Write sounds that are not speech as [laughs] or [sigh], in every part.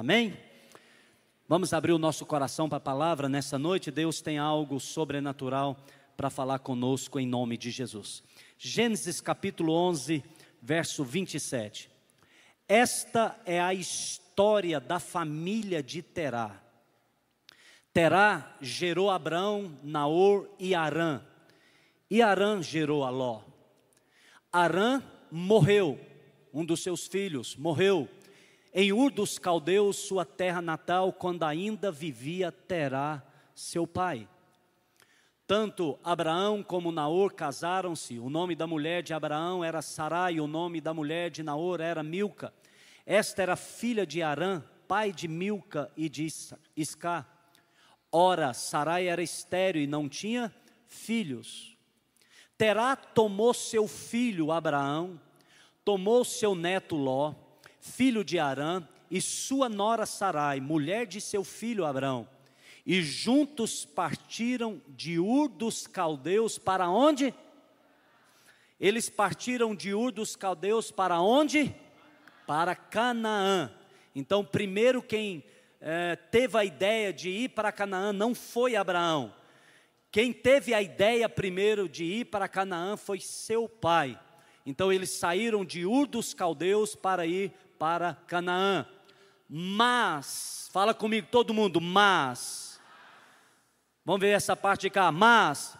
Amém? Vamos abrir o nosso coração para a palavra nessa noite. Deus tem algo sobrenatural para falar conosco em nome de Jesus. Gênesis capítulo 11, verso 27. Esta é a história da família de Terá. Terá gerou Abraão, Naor e Arã. E Arã gerou Aló. Arã morreu, um dos seus filhos morreu em Ur dos Caldeus, sua terra natal, quando ainda vivia Terá, seu pai. Tanto Abraão como Naor casaram-se. O nome da mulher de Abraão era Sarai, o nome da mulher de Naor era Milca. Esta era filha de Arã, pai de Milca e de Isca. Ora, Sarai era estéril e não tinha filhos. Terá tomou seu filho Abraão, tomou seu neto Ló, filho de Arã, e sua nora Sarai, mulher de seu filho Abraão. E juntos partiram de Ur dos Caldeus para onde? Eles partiram de Ur dos Caldeus para onde? Para Canaã. Então, primeiro quem é, teve a ideia de ir para Canaã não foi Abraão. Quem teve a ideia primeiro de ir para Canaã foi seu pai. Então eles saíram de Ur dos Caldeus para ir para Canaã. Mas, fala comigo todo mundo, mas. Vamos ver essa parte de cá, mas.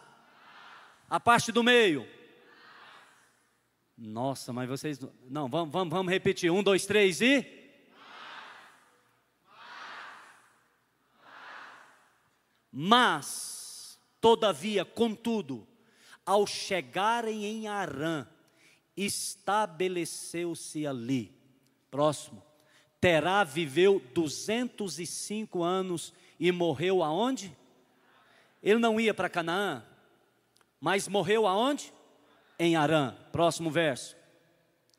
A parte do meio. Nossa, mas vocês. Não, vamos, vamos, vamos repetir. Um, dois, três e. Mas, todavia, contudo, ao chegarem em Arã, estabeleceu-se ali Próximo. Terá viveu 205 anos e morreu aonde? Ele não ia para Canaã, mas morreu aonde? Em Arã. Próximo verso.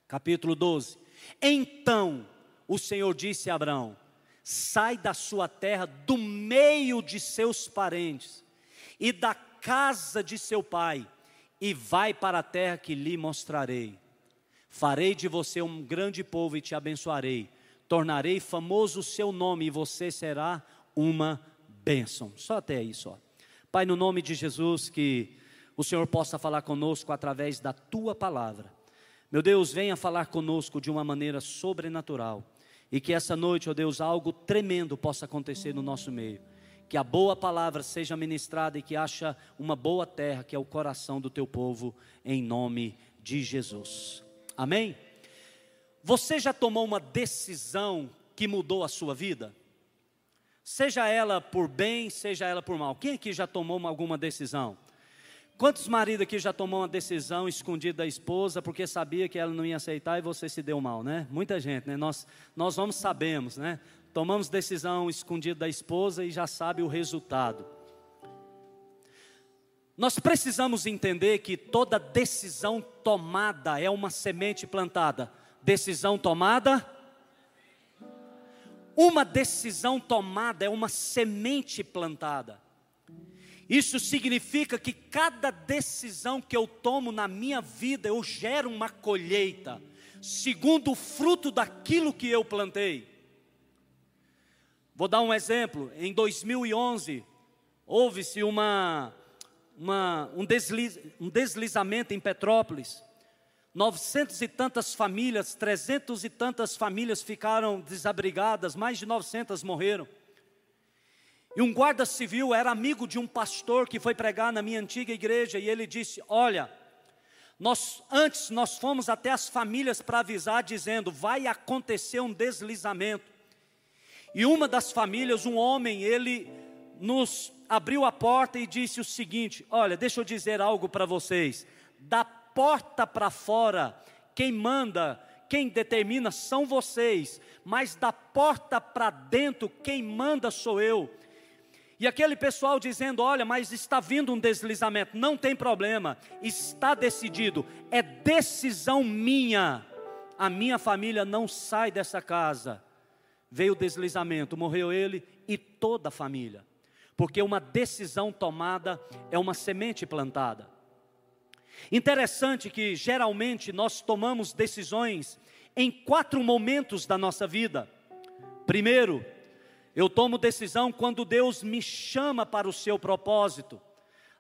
Capítulo 12. Então o Senhor disse a Abraão: Sai da sua terra, do meio de seus parentes e da casa de seu pai, e vai para a terra que lhe mostrarei. Farei de você um grande povo e te abençoarei. Tornarei famoso o seu nome e você será uma bênção. Só até aí só. Pai, no nome de Jesus, que o Senhor possa falar conosco através da tua palavra. Meu Deus, venha falar conosco de uma maneira sobrenatural. E que essa noite, ó Deus, algo tremendo possa acontecer no nosso meio. Que a boa palavra seja ministrada e que acha uma boa terra, que é o coração do teu povo, em nome de Jesus. Amém? Você já tomou uma decisão que mudou a sua vida? Seja ela por bem, seja ela por mal. Quem aqui já tomou uma, alguma decisão? Quantos maridos aqui já tomou uma decisão escondida da esposa porque sabia que ela não ia aceitar e você se deu mal, né? Muita gente, né? Nós, nós vamos sabemos, né? Tomamos decisão escondida da esposa e já sabe o resultado. Nós precisamos entender que toda decisão tomada é uma semente plantada. Decisão tomada. Uma decisão tomada é uma semente plantada. Isso significa que cada decisão que eu tomo na minha vida, eu gero uma colheita, segundo o fruto daquilo que eu plantei. Vou dar um exemplo. Em 2011, houve-se uma uma, um, desliz, um deslizamento em Petrópolis. 900 e tantas famílias, 300 e tantas famílias ficaram desabrigadas, mais de 900 morreram. E um guarda civil era amigo de um pastor que foi pregar na minha antiga igreja e ele disse: Olha, nós antes nós fomos até as famílias para avisar, dizendo: vai acontecer um deslizamento. E uma das famílias, um homem, ele nos abriu a porta e disse o seguinte: Olha, deixa eu dizer algo para vocês. Da porta para fora, quem manda, quem determina são vocês, mas da porta para dentro, quem manda sou eu. E aquele pessoal dizendo: Olha, mas está vindo um deslizamento. Não tem problema, está decidido, é decisão minha. A minha família não sai dessa casa. Veio o deslizamento, morreu ele e toda a família porque uma decisão tomada é uma semente plantada. Interessante que geralmente nós tomamos decisões em quatro momentos da nossa vida. Primeiro, eu tomo decisão quando Deus me chama para o seu propósito.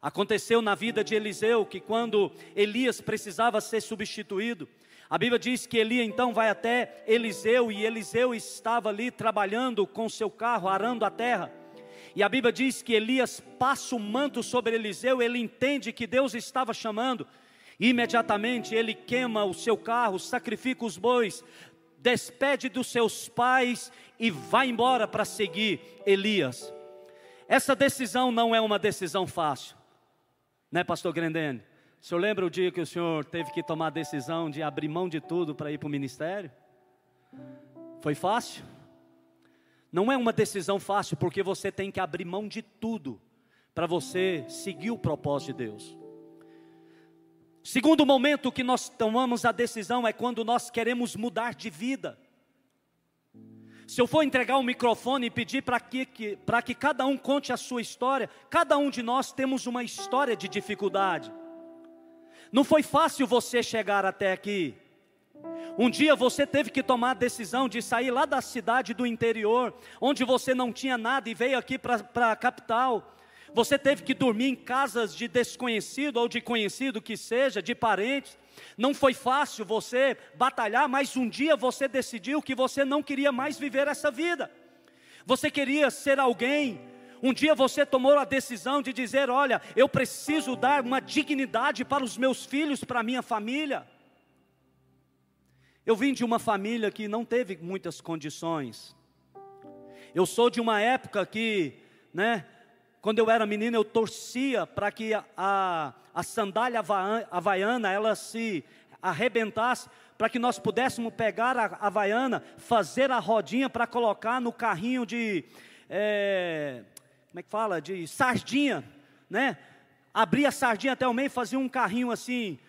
Aconteceu na vida de Eliseu que quando Elias precisava ser substituído, a Bíblia diz que Eli então vai até Eliseu e Eliseu estava ali trabalhando com seu carro, arando a terra. E a Bíblia diz que Elias passa o manto sobre Eliseu, ele entende que Deus estava chamando. Imediatamente ele queima o seu carro, sacrifica os bois, despede dos seus pais e vai embora para seguir Elias. Essa decisão não é uma decisão fácil né, pastor Grendene? O senhor lembra o dia que o senhor teve que tomar a decisão de abrir mão de tudo para ir para o ministério? Foi fácil? Não é uma decisão fácil, porque você tem que abrir mão de tudo para você seguir o propósito de Deus. Segundo momento que nós tomamos a decisão é quando nós queremos mudar de vida. Se eu for entregar o microfone e pedir para que, que, que cada um conte a sua história, cada um de nós temos uma história de dificuldade. Não foi fácil você chegar até aqui. Um dia você teve que tomar a decisão de sair lá da cidade do interior, onde você não tinha nada e veio aqui para a capital. Você teve que dormir em casas de desconhecido ou de conhecido que seja, de parentes. Não foi fácil você batalhar, mas um dia você decidiu que você não queria mais viver essa vida. Você queria ser alguém. Um dia você tomou a decisão de dizer: Olha, eu preciso dar uma dignidade para os meus filhos, para a minha família. Eu vim de uma família que não teve muitas condições. Eu sou de uma época que, né, quando eu era menino, eu torcia para que a, a, sandália havaiana ela se arrebentasse, para que nós pudéssemos pegar a havaiana, fazer a rodinha para colocar no carrinho de, é, como é que fala, de sardinha, né? Abria a sardinha até o meio, fazia um carrinho assim,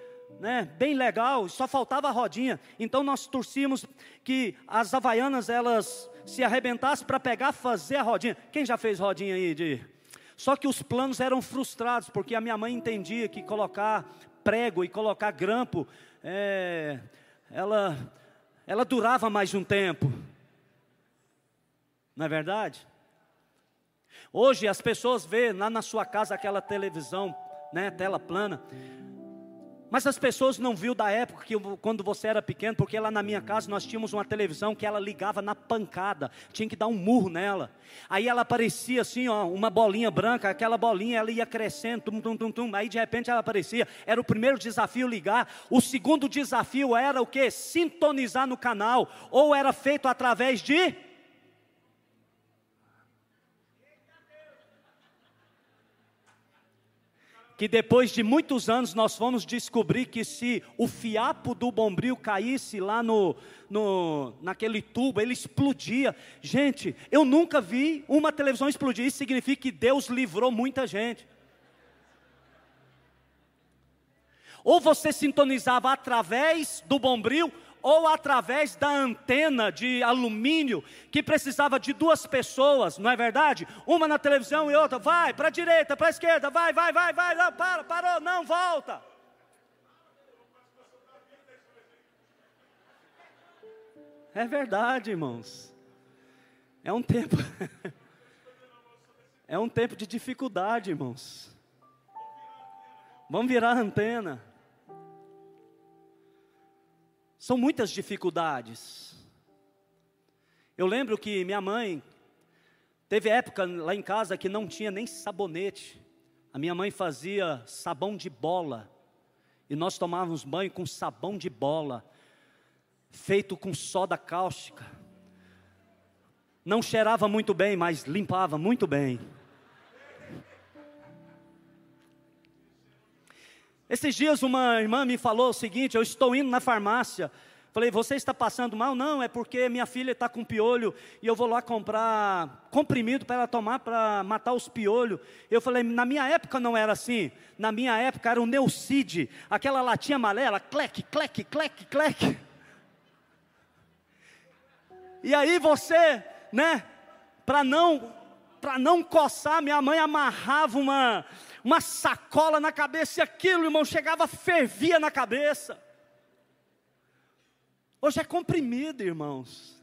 né, bem legal, só faltava a rodinha. Então nós torcíamos que as havaianas elas se arrebentassem para pegar, fazer a rodinha. Quem já fez rodinha aí de só que os planos eram frustrados, porque a minha mãe entendia que colocar prego e colocar grampo, é, ela, ela durava mais um tempo. Não é verdade? Hoje as pessoas vê lá na sua casa aquela televisão, né, tela plana. Mas as pessoas não viu da época que quando você era pequeno, porque lá na minha casa nós tínhamos uma televisão que ela ligava na pancada, tinha que dar um murro nela. Aí ela aparecia assim, ó, uma bolinha branca, aquela bolinha ela ia crescendo, tum, tum, tum, tum, aí de repente ela aparecia. Era o primeiro desafio ligar. O segundo desafio era o que? Sintonizar no canal, ou era feito através de que depois de muitos anos nós fomos descobrir que se o fiapo do bombril caísse lá no, no, naquele tubo, ele explodia. Gente, eu nunca vi uma televisão explodir, isso significa que Deus livrou muita gente. Ou você sintonizava através do bombril, ou através da antena de alumínio, que precisava de duas pessoas, não é verdade? Uma na televisão e outra, vai para a direita, para a esquerda, vai, vai, vai, vai, não, para, parou, não, volta. É verdade, irmãos. É um tempo. [laughs] é um tempo de dificuldade, irmãos. Vamos virar a antena. São muitas dificuldades. Eu lembro que minha mãe teve época lá em casa que não tinha nem sabonete. A minha mãe fazia sabão de bola. E nós tomávamos banho com sabão de bola, feito com soda cáustica. Não cheirava muito bem, mas limpava muito bem. Esses dias uma irmã me falou o seguinte: eu estou indo na farmácia. Falei, você está passando mal? Não, é porque minha filha está com piolho e eu vou lá comprar comprimido para ela tomar para matar os piolhos. Eu falei, na minha época não era assim. Na minha época era o Neucid, aquela latinha amarela, clec, clec, clec, clec. E aí você, né, para não para não coçar, minha mãe amarrava uma uma sacola na cabeça, e aquilo, irmão, chegava, fervia na cabeça. Hoje é comprimido, irmãos.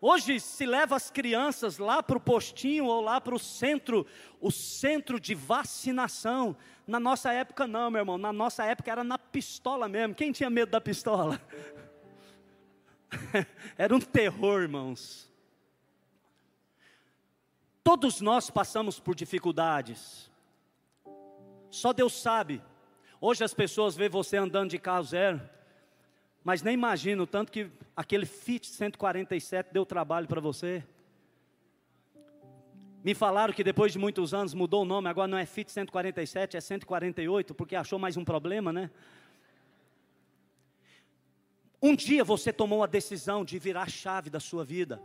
Hoje se leva as crianças lá para o postinho ou lá para o centro, o centro de vacinação. Na nossa época não, meu irmão. Na nossa época era na pistola mesmo. Quem tinha medo da pistola? [laughs] era um terror, irmãos. Todos nós passamos por dificuldades. Só Deus sabe. Hoje as pessoas veem você andando de carro zero mas nem imagino tanto que aquele Fit 147 deu trabalho para você. Me falaram que depois de muitos anos mudou o nome, agora não é Fit 147, é 148, porque achou mais um problema, né? Um dia você tomou a decisão de virar a chave da sua vida.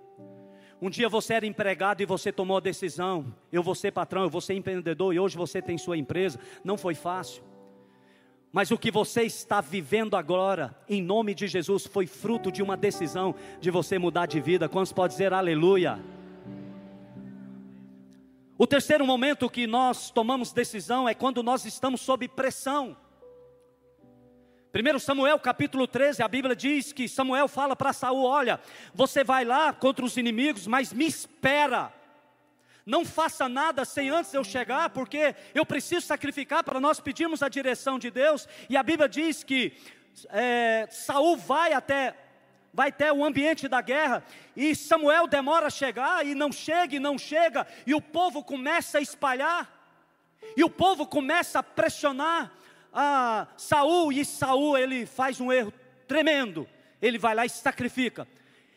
Um dia você era empregado e você tomou a decisão: eu vou ser patrão, eu vou ser empreendedor, e hoje você tem sua empresa. Não foi fácil. Mas o que você está vivendo agora, em nome de Jesus, foi fruto de uma decisão de você mudar de vida. Quantos pode dizer aleluia? O terceiro momento que nós tomamos decisão é quando nós estamos sob pressão. 1 Samuel capítulo 13, a Bíblia diz que Samuel fala para Saul: Olha, você vai lá contra os inimigos, mas me espera não faça nada sem antes eu chegar, porque eu preciso sacrificar para nós pedirmos a direção de Deus. E a Bíblia diz que é, Saul vai até vai até o ambiente da guerra e Samuel demora a chegar e não chega e não chega e o povo começa a espalhar e o povo começa a pressionar a Saul e Saul ele faz um erro tremendo. Ele vai lá e sacrifica.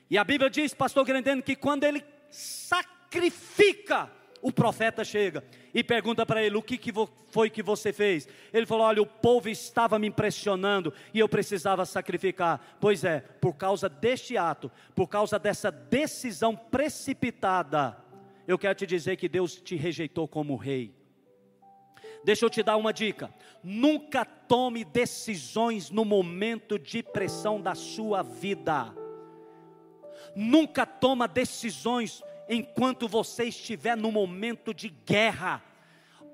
E a Bíblia diz, pastor Grandeno, que quando ele sacrifica sacrifica, o profeta chega e pergunta para ele: O que, que foi que você fez? Ele falou: Olha, o povo estava me impressionando e eu precisava sacrificar. Pois é, por causa deste ato, por causa dessa decisão precipitada, eu quero te dizer que Deus te rejeitou como rei. Deixa eu te dar uma dica: nunca tome decisões no momento de pressão da sua vida. Nunca toma decisões enquanto você estiver no momento de guerra.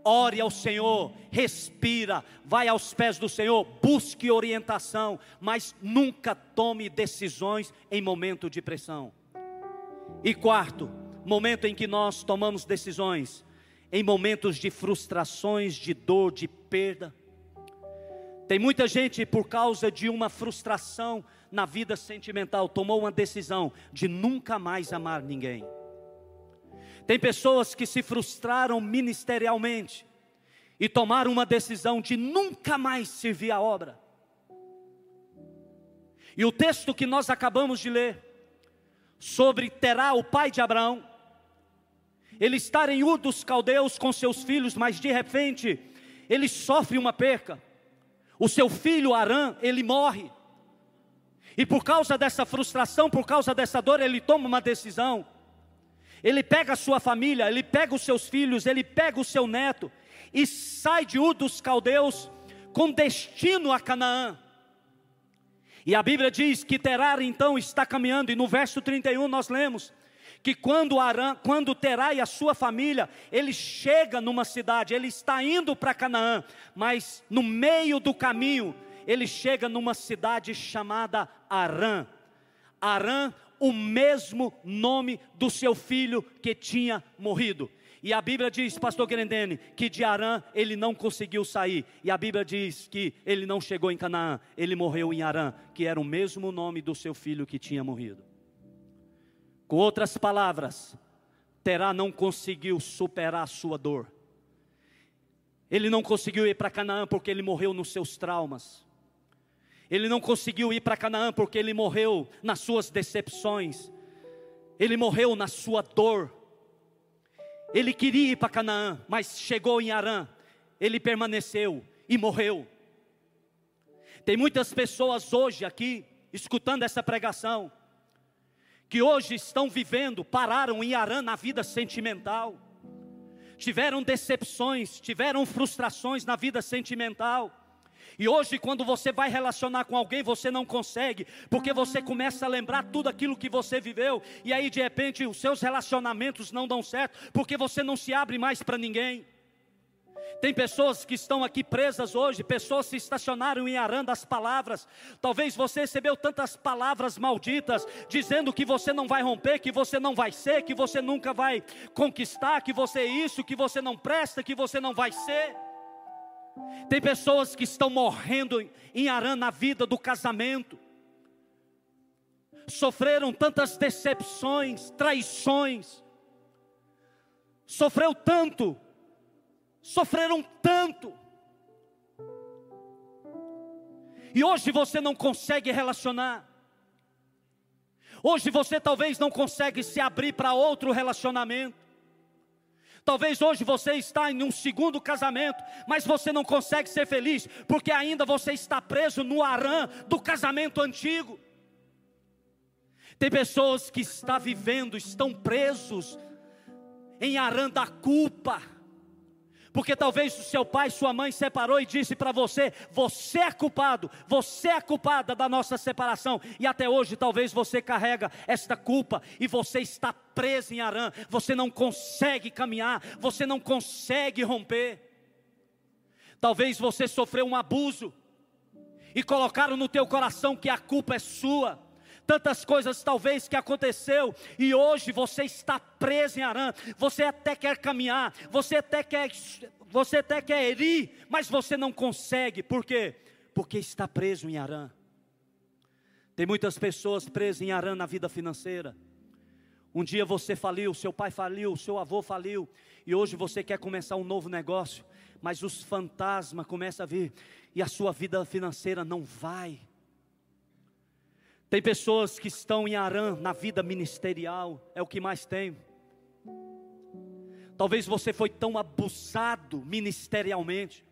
Ore ao Senhor, respira, vai aos pés do Senhor, busque orientação, mas nunca tome decisões em momento de pressão. E quarto, momento em que nós tomamos decisões, em momentos de frustrações, de dor, de perda. Tem muita gente, por causa de uma frustração na vida sentimental, tomou uma decisão de nunca mais amar ninguém. Tem pessoas que se frustraram ministerialmente e tomaram uma decisão de nunca mais servir a obra. E o texto que nós acabamos de ler, sobre Terá, o pai de Abraão, ele está em Ur dos Caldeus com seus filhos, mas de repente ele sofre uma perca. O seu filho Arã, ele morre. E por causa dessa frustração, por causa dessa dor, ele toma uma decisão. Ele pega a sua família, ele pega os seus filhos, ele pega o seu neto e sai de Ur dos caldeus com destino a Canaã. E a Bíblia diz que Terar então está caminhando, e no verso 31 nós lemos que quando Arã, quando Terá e a sua família, ele chega numa cidade, ele está indo para Canaã, mas no meio do caminho, ele chega numa cidade chamada Arã. Arã o mesmo nome do seu filho que tinha morrido. E a Bíblia diz, pastor Grendene, que de Arã ele não conseguiu sair. E a Bíblia diz que ele não chegou em Canaã, ele morreu em Arã, que era o mesmo nome do seu filho que tinha morrido. Com outras palavras, Terá não conseguiu superar a sua dor. Ele não conseguiu ir para Canaã porque ele morreu nos seus traumas. Ele não conseguiu ir para Canaã porque ele morreu nas suas decepções. Ele morreu na sua dor. Ele queria ir para Canaã, mas chegou em Arã. Ele permaneceu e morreu. Tem muitas pessoas hoje aqui escutando essa pregação que hoje estão vivendo, pararam em Arã na vida sentimental. Tiveram decepções, tiveram frustrações na vida sentimental e hoje, quando você vai relacionar com alguém, você não consegue, porque você começa a lembrar tudo aquilo que você viveu, e aí de repente os seus relacionamentos não dão certo, porque você não se abre mais para ninguém. Tem pessoas que estão aqui presas hoje, pessoas se estacionaram em Arã das palavras. Talvez você recebeu tantas palavras malditas, dizendo que você não vai romper, que você não vai ser, que você nunca vai conquistar, que você é isso, que você não presta, que você não vai ser. Tem pessoas que estão morrendo em Arã na vida do casamento. Sofreram tantas decepções, traições. Sofreu tanto sofreram tanto. E hoje você não consegue relacionar. Hoje você talvez não consegue se abrir para outro relacionamento. Talvez hoje você está em um segundo casamento, mas você não consegue ser feliz, porque ainda você está preso no arã do casamento antigo. Tem pessoas que estão vivendo, estão presos em arã da culpa porque talvez o seu pai, sua mãe separou e disse para você: você é culpado, você é culpada da nossa separação. E até hoje talvez você carrega esta culpa e você está preso em Arã, você não consegue caminhar, você não consegue romper. Talvez você sofreu um abuso e colocaram no teu coração que a culpa é sua tantas coisas talvez que aconteceu e hoje você está preso em Arã. Você até quer caminhar, você até quer, você até quer ir, mas você não consegue. Por quê? Porque está preso em Arã. Tem muitas pessoas presas em Arã na vida financeira. Um dia você faliu, seu pai faliu, seu avô faliu, e hoje você quer começar um novo negócio, mas os fantasmas começam a vir e a sua vida financeira não vai. Tem pessoas que estão em Arã na vida ministerial, é o que mais tem. Talvez você foi tão abusado ministerialmente.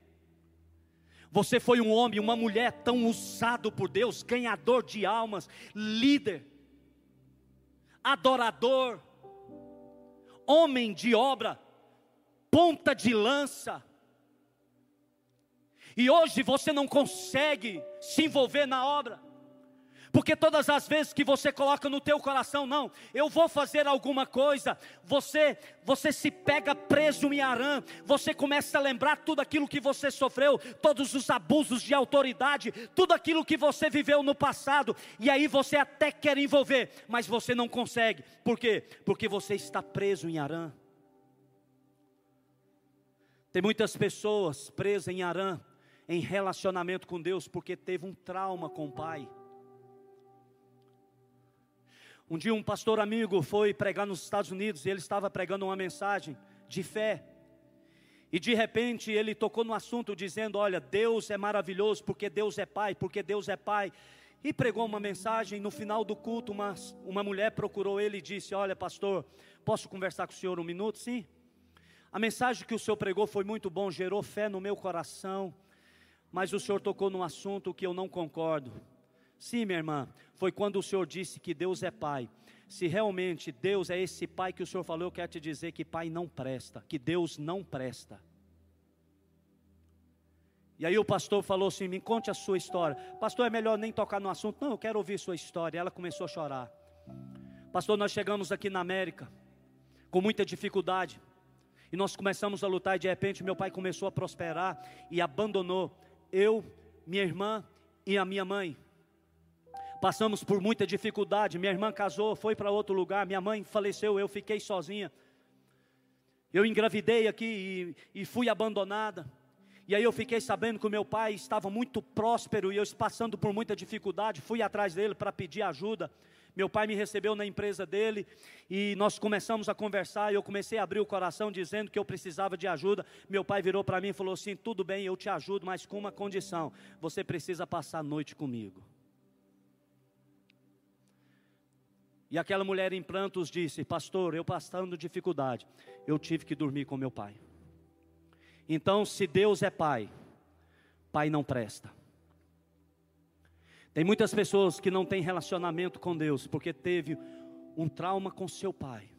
Você foi um homem, uma mulher tão usado por Deus, ganhador de almas, líder, adorador, homem de obra, ponta de lança. E hoje você não consegue se envolver na obra. Porque todas as vezes que você coloca no teu coração, não, eu vou fazer alguma coisa, você, você se pega preso em Arã, você começa a lembrar tudo aquilo que você sofreu, todos os abusos de autoridade, tudo aquilo que você viveu no passado, e aí você até quer envolver, mas você não consegue. Por quê? Porque você está preso em Arã. Tem muitas pessoas presas em Arã, em relacionamento com Deus, porque teve um trauma com o pai um dia um pastor amigo foi pregar nos Estados Unidos e ele estava pregando uma mensagem de fé. E de repente ele tocou no assunto dizendo: Olha, Deus é maravilhoso porque Deus é Pai, porque Deus é Pai. E pregou uma mensagem. No final do culto, uma, uma mulher procurou ele e disse: Olha, pastor, posso conversar com o senhor um minuto? Sim. A mensagem que o senhor pregou foi muito bom, gerou fé no meu coração. Mas o senhor tocou num assunto que eu não concordo. Sim, minha irmã, foi quando o Senhor disse que Deus é Pai. Se realmente Deus é esse Pai que o Senhor falou, eu quero te dizer que Pai não presta, que Deus não presta. E aí o pastor falou assim: me conte a sua história. Pastor, é melhor nem tocar no assunto. Não, eu quero ouvir sua história. Ela começou a chorar. Pastor, nós chegamos aqui na América com muita dificuldade. E nós começamos a lutar e de repente meu pai começou a prosperar e abandonou eu, minha irmã e a minha mãe. Passamos por muita dificuldade. Minha irmã casou, foi para outro lugar. Minha mãe faleceu, eu fiquei sozinha. Eu engravidei aqui e, e fui abandonada. E aí eu fiquei sabendo que o meu pai estava muito próspero e eu passando por muita dificuldade, fui atrás dele para pedir ajuda. Meu pai me recebeu na empresa dele e nós começamos a conversar. E eu comecei a abrir o coração dizendo que eu precisava de ajuda. Meu pai virou para mim e falou assim: Tudo bem, eu te ajudo, mas com uma condição: você precisa passar a noite comigo. E aquela mulher em prantos disse: Pastor, eu passando dificuldade, eu tive que dormir com meu pai. Então, se Deus é pai, pai não presta. Tem muitas pessoas que não têm relacionamento com Deus porque teve um trauma com seu pai.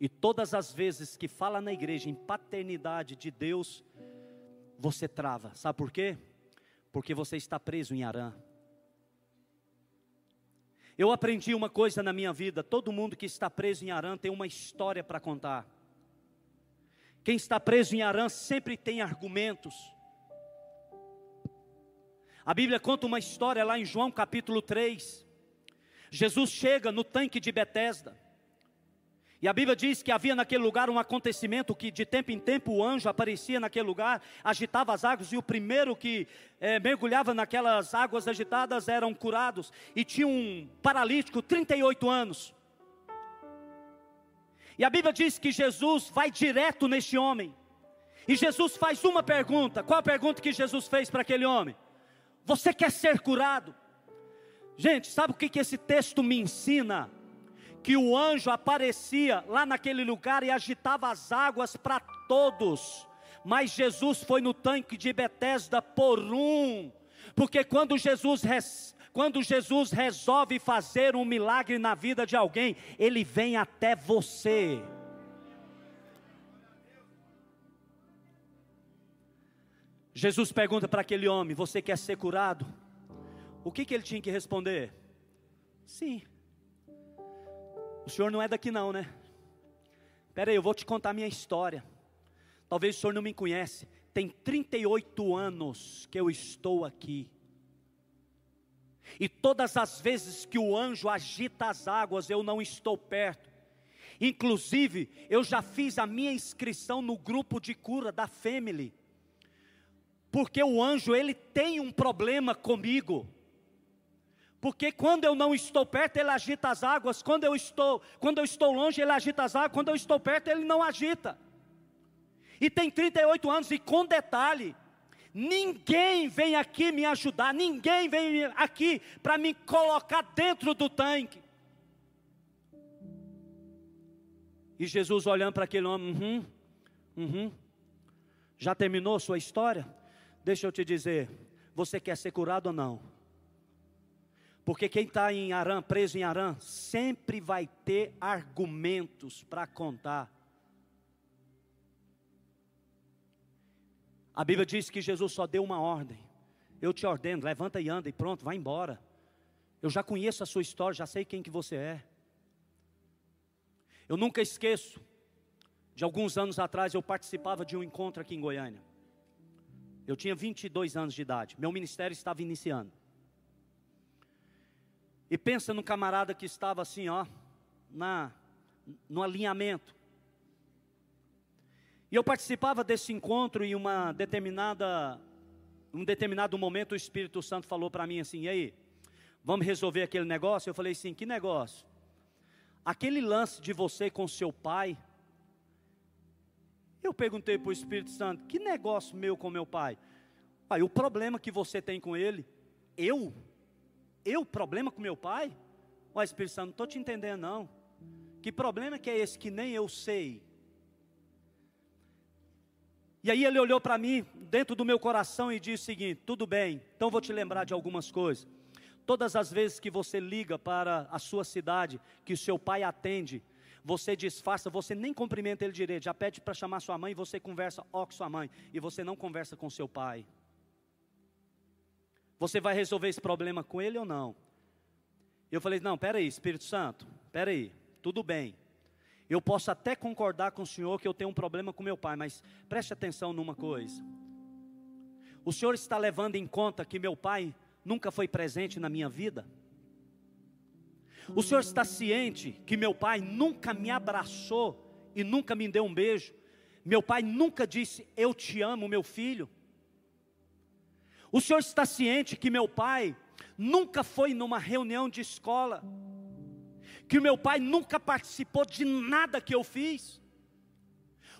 E todas as vezes que fala na igreja em paternidade de Deus, você trava. Sabe por quê? Porque você está preso em Arã. Eu aprendi uma coisa na minha vida: todo mundo que está preso em Arã tem uma história para contar. Quem está preso em Arã sempre tem argumentos. A Bíblia conta uma história lá em João capítulo 3. Jesus chega no tanque de Betesda. E a Bíblia diz que havia naquele lugar um acontecimento que de tempo em tempo o anjo aparecia naquele lugar, agitava as águas, e o primeiro que é, mergulhava naquelas águas agitadas eram curados. E tinha um paralítico, 38 anos. E a Bíblia diz que Jesus vai direto neste homem. E Jesus faz uma pergunta. Qual a pergunta que Jesus fez para aquele homem? Você quer ser curado? Gente, sabe o que, que esse texto me ensina? Que o anjo aparecia lá naquele lugar e agitava as águas para todos. Mas Jesus foi no tanque de Betesda por um, porque quando Jesus quando Jesus resolve fazer um milagre na vida de alguém, ele vem até você. Jesus pergunta para aquele homem: Você quer ser curado? O que, que ele tinha que responder? Sim. O senhor não é daqui não, né? Espera aí, eu vou te contar a minha história. Talvez o senhor não me conhece. Tem 38 anos que eu estou aqui. E todas as vezes que o anjo agita as águas, eu não estou perto. Inclusive, eu já fiz a minha inscrição no grupo de cura da Family. Porque o anjo, ele tem um problema comigo. Porque quando eu não estou perto, ele agita as águas. Quando eu estou, quando eu estou longe, ele agita as águas. Quando eu estou perto, ele não agita. E tem 38 anos e com detalhe, ninguém vem aqui me ajudar, ninguém vem aqui para me colocar dentro do tanque. E Jesus olhando para aquele homem, uhum, uhum, já terminou sua história? Deixa eu te dizer, você quer ser curado ou não? Porque quem está em Arã, preso em Arã, sempre vai ter argumentos para contar. A Bíblia diz que Jesus só deu uma ordem. Eu te ordeno, levanta e anda e pronto, vai embora. Eu já conheço a sua história, já sei quem que você é. Eu nunca esqueço, de alguns anos atrás eu participava de um encontro aqui em Goiânia. Eu tinha 22 anos de idade, meu ministério estava iniciando. E pensa no camarada que estava assim, ó, na, no alinhamento. E eu participava desse encontro e uma determinada, um determinado momento o Espírito Santo falou para mim assim, e aí, vamos resolver aquele negócio? Eu falei assim, que negócio? Aquele lance de você com seu pai. Eu perguntei para o Espírito Santo, que negócio meu com meu pai? Pai, o problema que você tem com ele, eu eu, problema com meu pai? O Espírito Santo, não estou te entendendo não. Que problema que é esse que nem eu sei? E aí ele olhou para mim, dentro do meu coração, e disse o seguinte: tudo bem, então vou te lembrar de algumas coisas. Todas as vezes que você liga para a sua cidade, que o seu pai atende, você disfarça, você nem cumprimenta ele direito, já pede para chamar sua mãe, e você conversa ó com sua mãe, e você não conversa com seu pai. Você vai resolver esse problema com ele ou não? Eu falei: Não, peraí, Espírito Santo, peraí, tudo bem. Eu posso até concordar com o senhor que eu tenho um problema com meu pai, mas preste atenção numa coisa. O senhor está levando em conta que meu pai nunca foi presente na minha vida? O senhor está ciente que meu pai nunca me abraçou e nunca me deu um beijo? Meu pai nunca disse: Eu te amo, meu filho? O senhor está ciente que meu pai nunca foi numa reunião de escola, que o meu pai nunca participou de nada que eu fiz?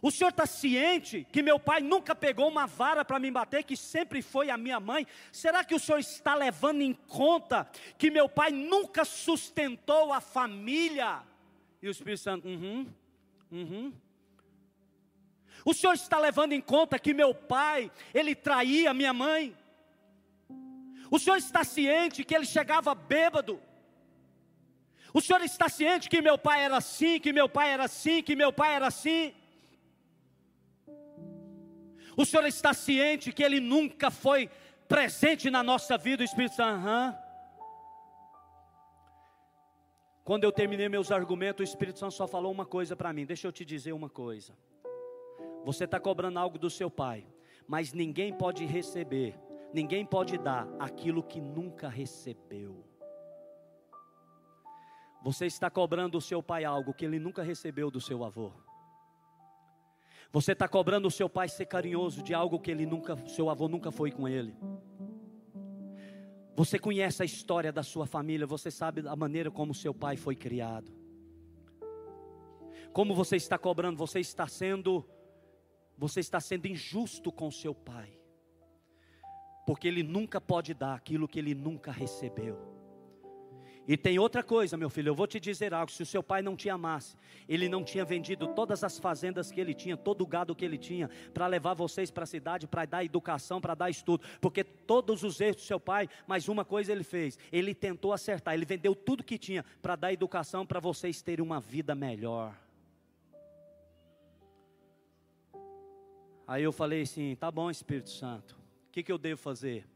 O senhor está ciente que meu pai nunca pegou uma vara para me bater, que sempre foi a minha mãe? Será que o senhor está levando em conta que meu pai nunca sustentou a família? E o Espírito Santo, uhum, uhum. O senhor está levando em conta que meu pai, ele traía minha mãe? O senhor está ciente que ele chegava bêbado? O senhor está ciente que meu pai era assim, que meu pai era assim, que meu pai era assim? O senhor está ciente que ele nunca foi presente na nossa vida, o Espírito Santo? Uhum. Quando eu terminei meus argumentos, o Espírito Santo só falou uma coisa para mim. Deixa eu te dizer uma coisa. Você está cobrando algo do seu pai, mas ninguém pode receber, ninguém pode dar aquilo que nunca recebeu. Você está cobrando do seu pai algo que ele nunca recebeu do seu avô. Você está cobrando o seu pai ser carinhoso de algo que ele nunca, seu avô nunca foi com ele. Você conhece a história da sua família, você sabe a maneira como seu pai foi criado. Como você está cobrando, você está sendo você está sendo injusto com seu pai. Porque ele nunca pode dar aquilo que ele nunca recebeu. E tem outra coisa, meu filho, eu vou te dizer algo: se o seu pai não te amasse, ele não tinha vendido todas as fazendas que ele tinha, todo o gado que ele tinha, para levar vocês para a cidade, para dar educação, para dar estudo, porque todos os erros do seu pai, mas uma coisa ele fez: ele tentou acertar, ele vendeu tudo que tinha para dar educação para vocês terem uma vida melhor. Aí eu falei assim: tá bom, Espírito Santo, o que, que eu devo fazer?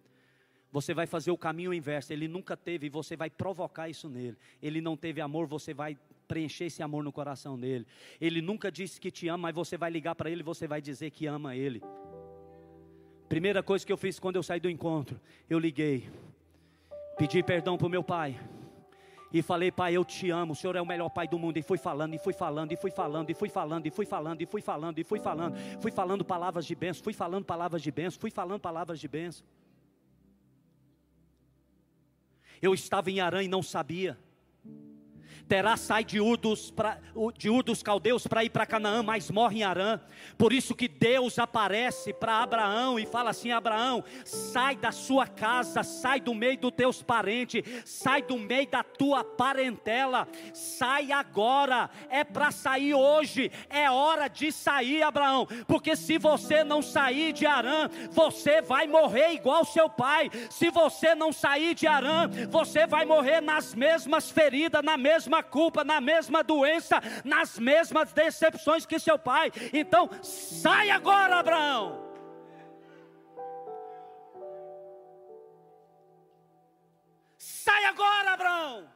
você vai fazer o caminho inverso. Ele nunca teve e você vai provocar isso nele. Ele não teve amor, você vai preencher esse amor no coração dele. Ele nunca disse que te ama, mas você vai ligar para ele e você vai dizer que ama ele. Primeira coisa que eu fiz quando eu saí do encontro, eu liguei, pedi perdão para o meu pai. E falei, pai, eu te amo, o Senhor é o melhor pai do mundo. E fui falando, e fui falando, e fui falando, e fui falando, e fui falando, e fui falando, e fui falando, fui falando palavras de bênção, fui falando palavras de bênção, fui falando palavras de bênção. Eu estava em Arã e não sabia. Terá sai de Ur dos, pra, de Ur dos caldeus para ir para Canaã, mas morre em Arã. Por isso que Deus aparece para Abraão e fala assim: Abraão, sai da sua casa, sai do meio dos teus parentes, sai do meio da tua parentela, sai agora, é para sair hoje, é hora de sair, Abraão, porque se você não sair de Arã, você vai morrer igual seu pai. Se você não sair de Arã, você vai morrer nas mesmas feridas, na mesma culpa, na mesma doença, nas mesmas decepções que seu pai. Então, sai agora, Abraão. Sai agora, Abraão.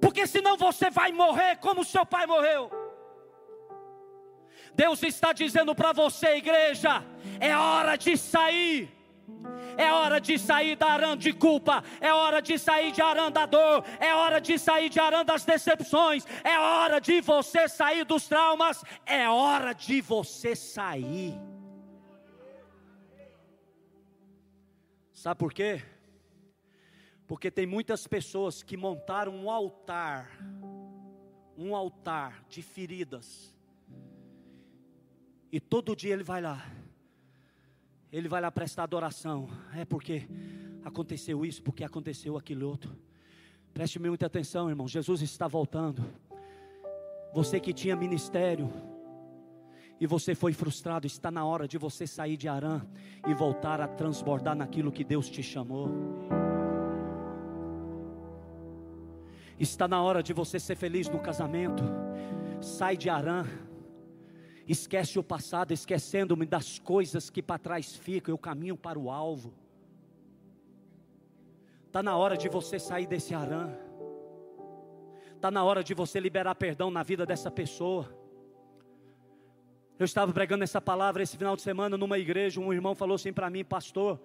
Porque senão você vai morrer como seu pai morreu. Deus está dizendo para você, igreja, é hora de sair. É hora de sair da arã de culpa, é hora de sair de arã da dor, é hora de sair de arã das decepções, é hora de você sair dos traumas, é hora de você sair. Sabe por quê? Porque tem muitas pessoas que montaram um altar, um altar de feridas, e todo dia ele vai lá ele vai lá prestar adoração. É porque aconteceu isso, porque aconteceu aquilo outro. Preste muita atenção, irmão. Jesus está voltando. Você que tinha ministério e você foi frustrado, está na hora de você sair de Arã e voltar a transbordar naquilo que Deus te chamou. Está na hora de você ser feliz no casamento. Sai de Arã Esquece o passado, esquecendo-me das coisas que para trás ficam, eu caminho para o alvo. Está na hora de você sair desse arã. Está na hora de você liberar perdão na vida dessa pessoa. Eu estava pregando essa palavra esse final de semana numa igreja. Um irmão falou assim para mim, pastor.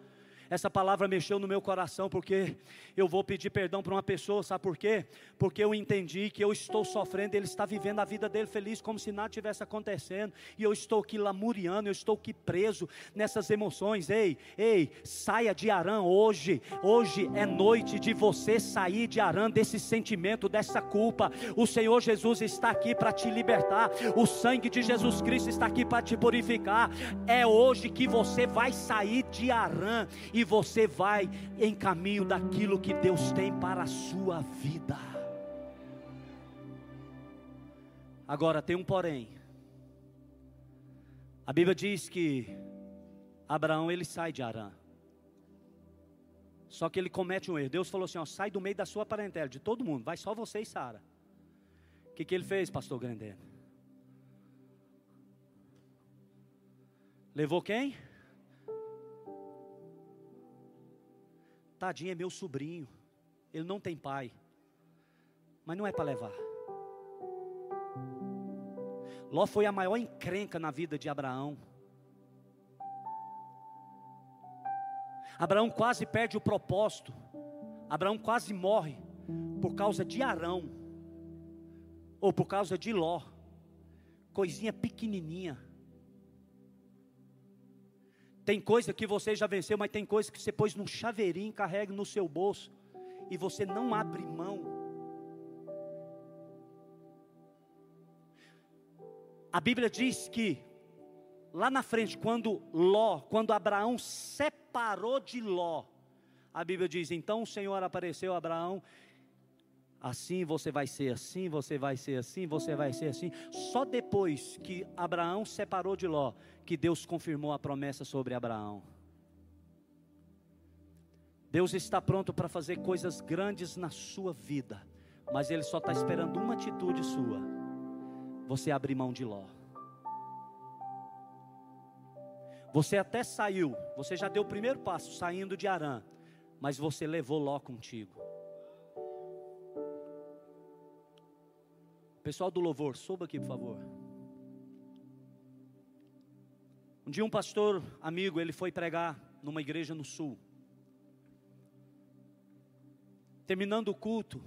Essa palavra mexeu no meu coração porque eu vou pedir perdão para uma pessoa, sabe por quê? Porque eu entendi que eu estou sofrendo, ele está vivendo a vida dele feliz como se nada tivesse acontecendo, e eu estou aqui lamuriando, eu estou aqui preso nessas emoções. Ei, ei, saia de Arã hoje. Hoje é noite de você sair de Arã desse sentimento, dessa culpa. O Senhor Jesus está aqui para te libertar. O sangue de Jesus Cristo está aqui para te purificar. É hoje que você vai sair de Arã e e você vai em caminho daquilo que Deus tem para a sua vida. Agora tem um porém. A Bíblia diz que Abraão ele sai de Arã. Só que ele comete um erro. Deus falou assim: ó, sai do meio da sua parentela, de todo mundo, vai só você e Sara. O que, que ele fez, pastor Grandeno? Levou quem? Tadinho é meu sobrinho. Ele não tem pai. Mas não é para levar. Ló foi a maior encrenca na vida de Abraão. Abraão quase perde o propósito. Abraão quase morre por causa de Arão ou por causa de Ló. Coisinha pequenininha. Tem coisa que você já venceu, mas tem coisa que você pôs num chaveirinho, carrega no seu bolso e você não abre mão. A Bíblia diz que lá na frente, quando Ló, quando Abraão separou de Ló, a Bíblia diz: então o Senhor apareceu a Abraão Assim você vai ser assim, você vai ser assim, você vai ser assim. Só depois que Abraão separou de Ló, que Deus confirmou a promessa sobre Abraão. Deus está pronto para fazer coisas grandes na sua vida, mas Ele só está esperando uma atitude sua: você abrir mão de Ló. Você até saiu, você já deu o primeiro passo saindo de Arã, mas você levou Ló contigo. Pessoal do louvor, suba aqui, por favor. Um dia um pastor amigo, ele foi pregar numa igreja no sul. Terminando o culto,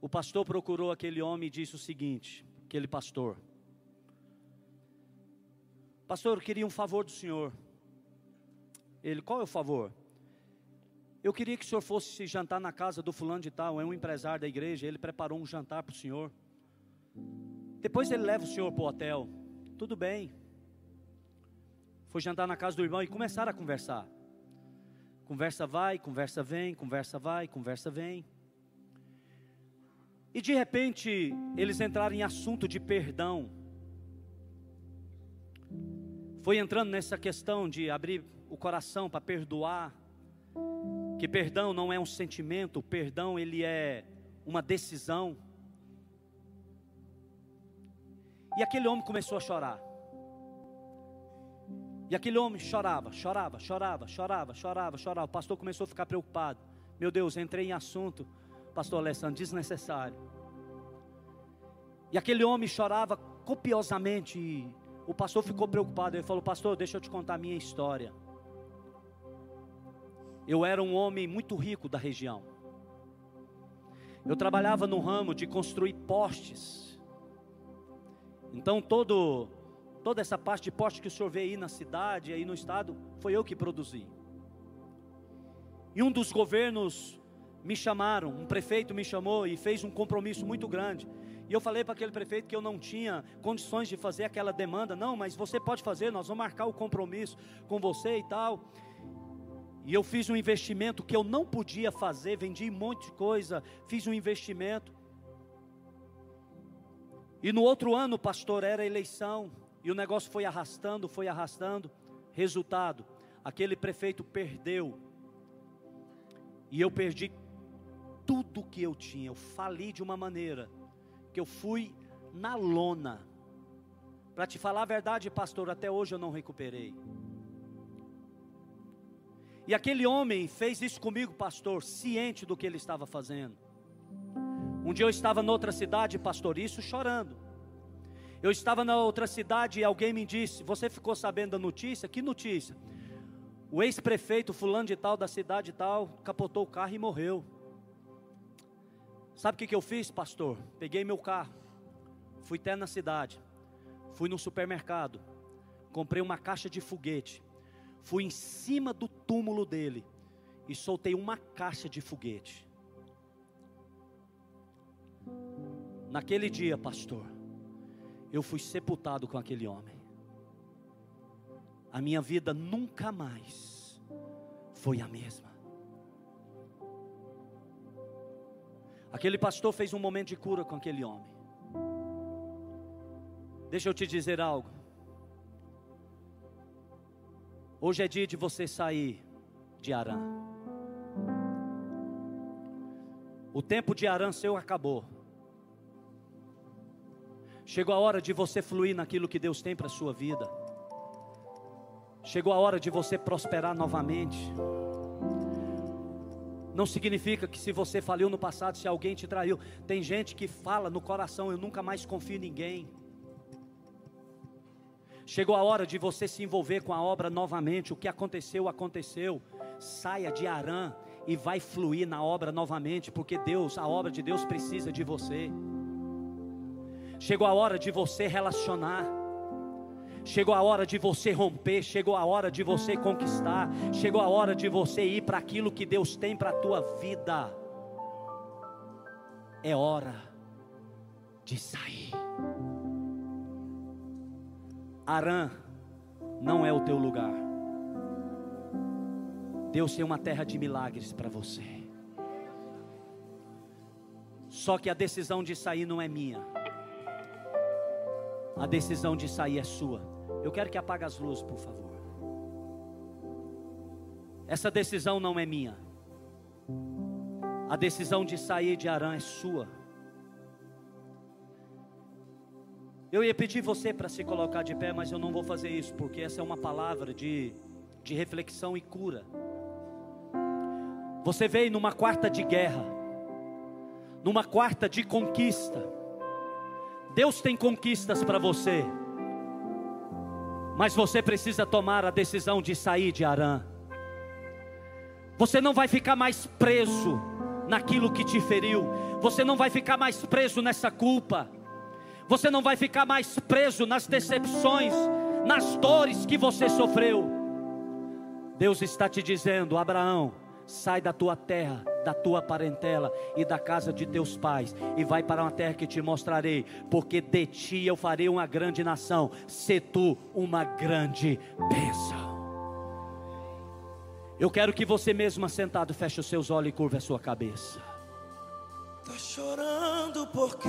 o pastor procurou aquele homem e disse o seguinte: aquele pastor, Pastor, eu queria um favor do senhor. Ele, qual é o favor? Eu queria que o senhor fosse jantar na casa do fulano de tal, é um empresário da igreja, ele preparou um jantar para o senhor. Depois ele leva o senhor para o hotel. Tudo bem. Foi jantar na casa do irmão e começaram a conversar. Conversa vai, conversa vem, conversa vai, conversa vem. E de repente, eles entraram em assunto de perdão. Foi entrando nessa questão de abrir o coração para perdoar que perdão não é um sentimento, perdão ele é uma decisão. E aquele homem começou a chorar. E aquele homem chorava, chorava, chorava, chorava, chorava, chorava. O pastor começou a ficar preocupado. Meu Deus, entrei em assunto, pastor Alessandro, desnecessário. E aquele homem chorava copiosamente. E o pastor ficou preocupado. Ele falou: Pastor, deixa eu te contar a minha história. Eu era um homem muito rico da região. Eu trabalhava no ramo de construir postes. Então todo toda essa parte de poste que o senhor vê aí na cidade, aí no estado, foi eu que produzi. E um dos governos me chamaram, um prefeito me chamou e fez um compromisso muito grande. E eu falei para aquele prefeito que eu não tinha condições de fazer aquela demanda. Não, mas você pode fazer, nós vamos marcar o compromisso com você e tal. E eu fiz um investimento que eu não podia fazer, vendi um monte de coisa, fiz um investimento. E no outro ano, pastor, era eleição, e o negócio foi arrastando, foi arrastando. Resultado: aquele prefeito perdeu, e eu perdi tudo que eu tinha. Eu fali de uma maneira que eu fui na lona. Para te falar a verdade, pastor, até hoje eu não recuperei. E aquele homem fez isso comigo, pastor, ciente do que ele estava fazendo. Um dia eu estava noutra cidade, pastor, isso chorando. Eu estava na outra cidade e alguém me disse: Você ficou sabendo da notícia? Que notícia? O ex-prefeito, fulano de tal, da cidade tal, capotou o carro e morreu. Sabe o que, que eu fiz, pastor? Peguei meu carro, fui até na cidade, fui no supermercado, comprei uma caixa de foguete fui em cima do túmulo dele e soltei uma caixa de foguete. Naquele dia, pastor, eu fui sepultado com aquele homem. A minha vida nunca mais foi a mesma. Aquele pastor fez um momento de cura com aquele homem. Deixa eu te dizer algo. Hoje é dia de você sair de Arã. O tempo de Arã seu acabou. Chegou a hora de você fluir naquilo que Deus tem para a sua vida. Chegou a hora de você prosperar novamente. Não significa que se você faliu no passado, se alguém te traiu. Tem gente que fala no coração: Eu nunca mais confio em ninguém. Chegou a hora de você se envolver com a obra novamente. O que aconteceu, aconteceu. Saia de Arã e vai fluir na obra novamente, porque Deus, a obra de Deus precisa de você. Chegou a hora de você relacionar. Chegou a hora de você romper, chegou a hora de você conquistar, chegou a hora de você ir para aquilo que Deus tem para a tua vida. É hora de sair. Arã não é o teu lugar. Deus tem uma terra de milagres para você. Só que a decisão de sair não é minha. A decisão de sair é sua. Eu quero que apague as luzes, por favor. Essa decisão não é minha. A decisão de sair de Arã é sua. Eu ia pedir você para se colocar de pé, mas eu não vou fazer isso, porque essa é uma palavra de, de reflexão e cura. Você veio numa quarta de guerra, numa quarta de conquista. Deus tem conquistas para você, mas você precisa tomar a decisão de sair de Arã. Você não vai ficar mais preso naquilo que te feriu, você não vai ficar mais preso nessa culpa você não vai ficar mais preso nas decepções, nas dores que você sofreu. Deus está te dizendo, Abraão, sai da tua terra, da tua parentela e da casa de teus pais, e vai para uma terra que te mostrarei, porque de ti eu farei uma grande nação, se tu uma grande bênção. Eu quero que você mesmo assentado feche os seus olhos e curva a sua cabeça. Tá chorando porque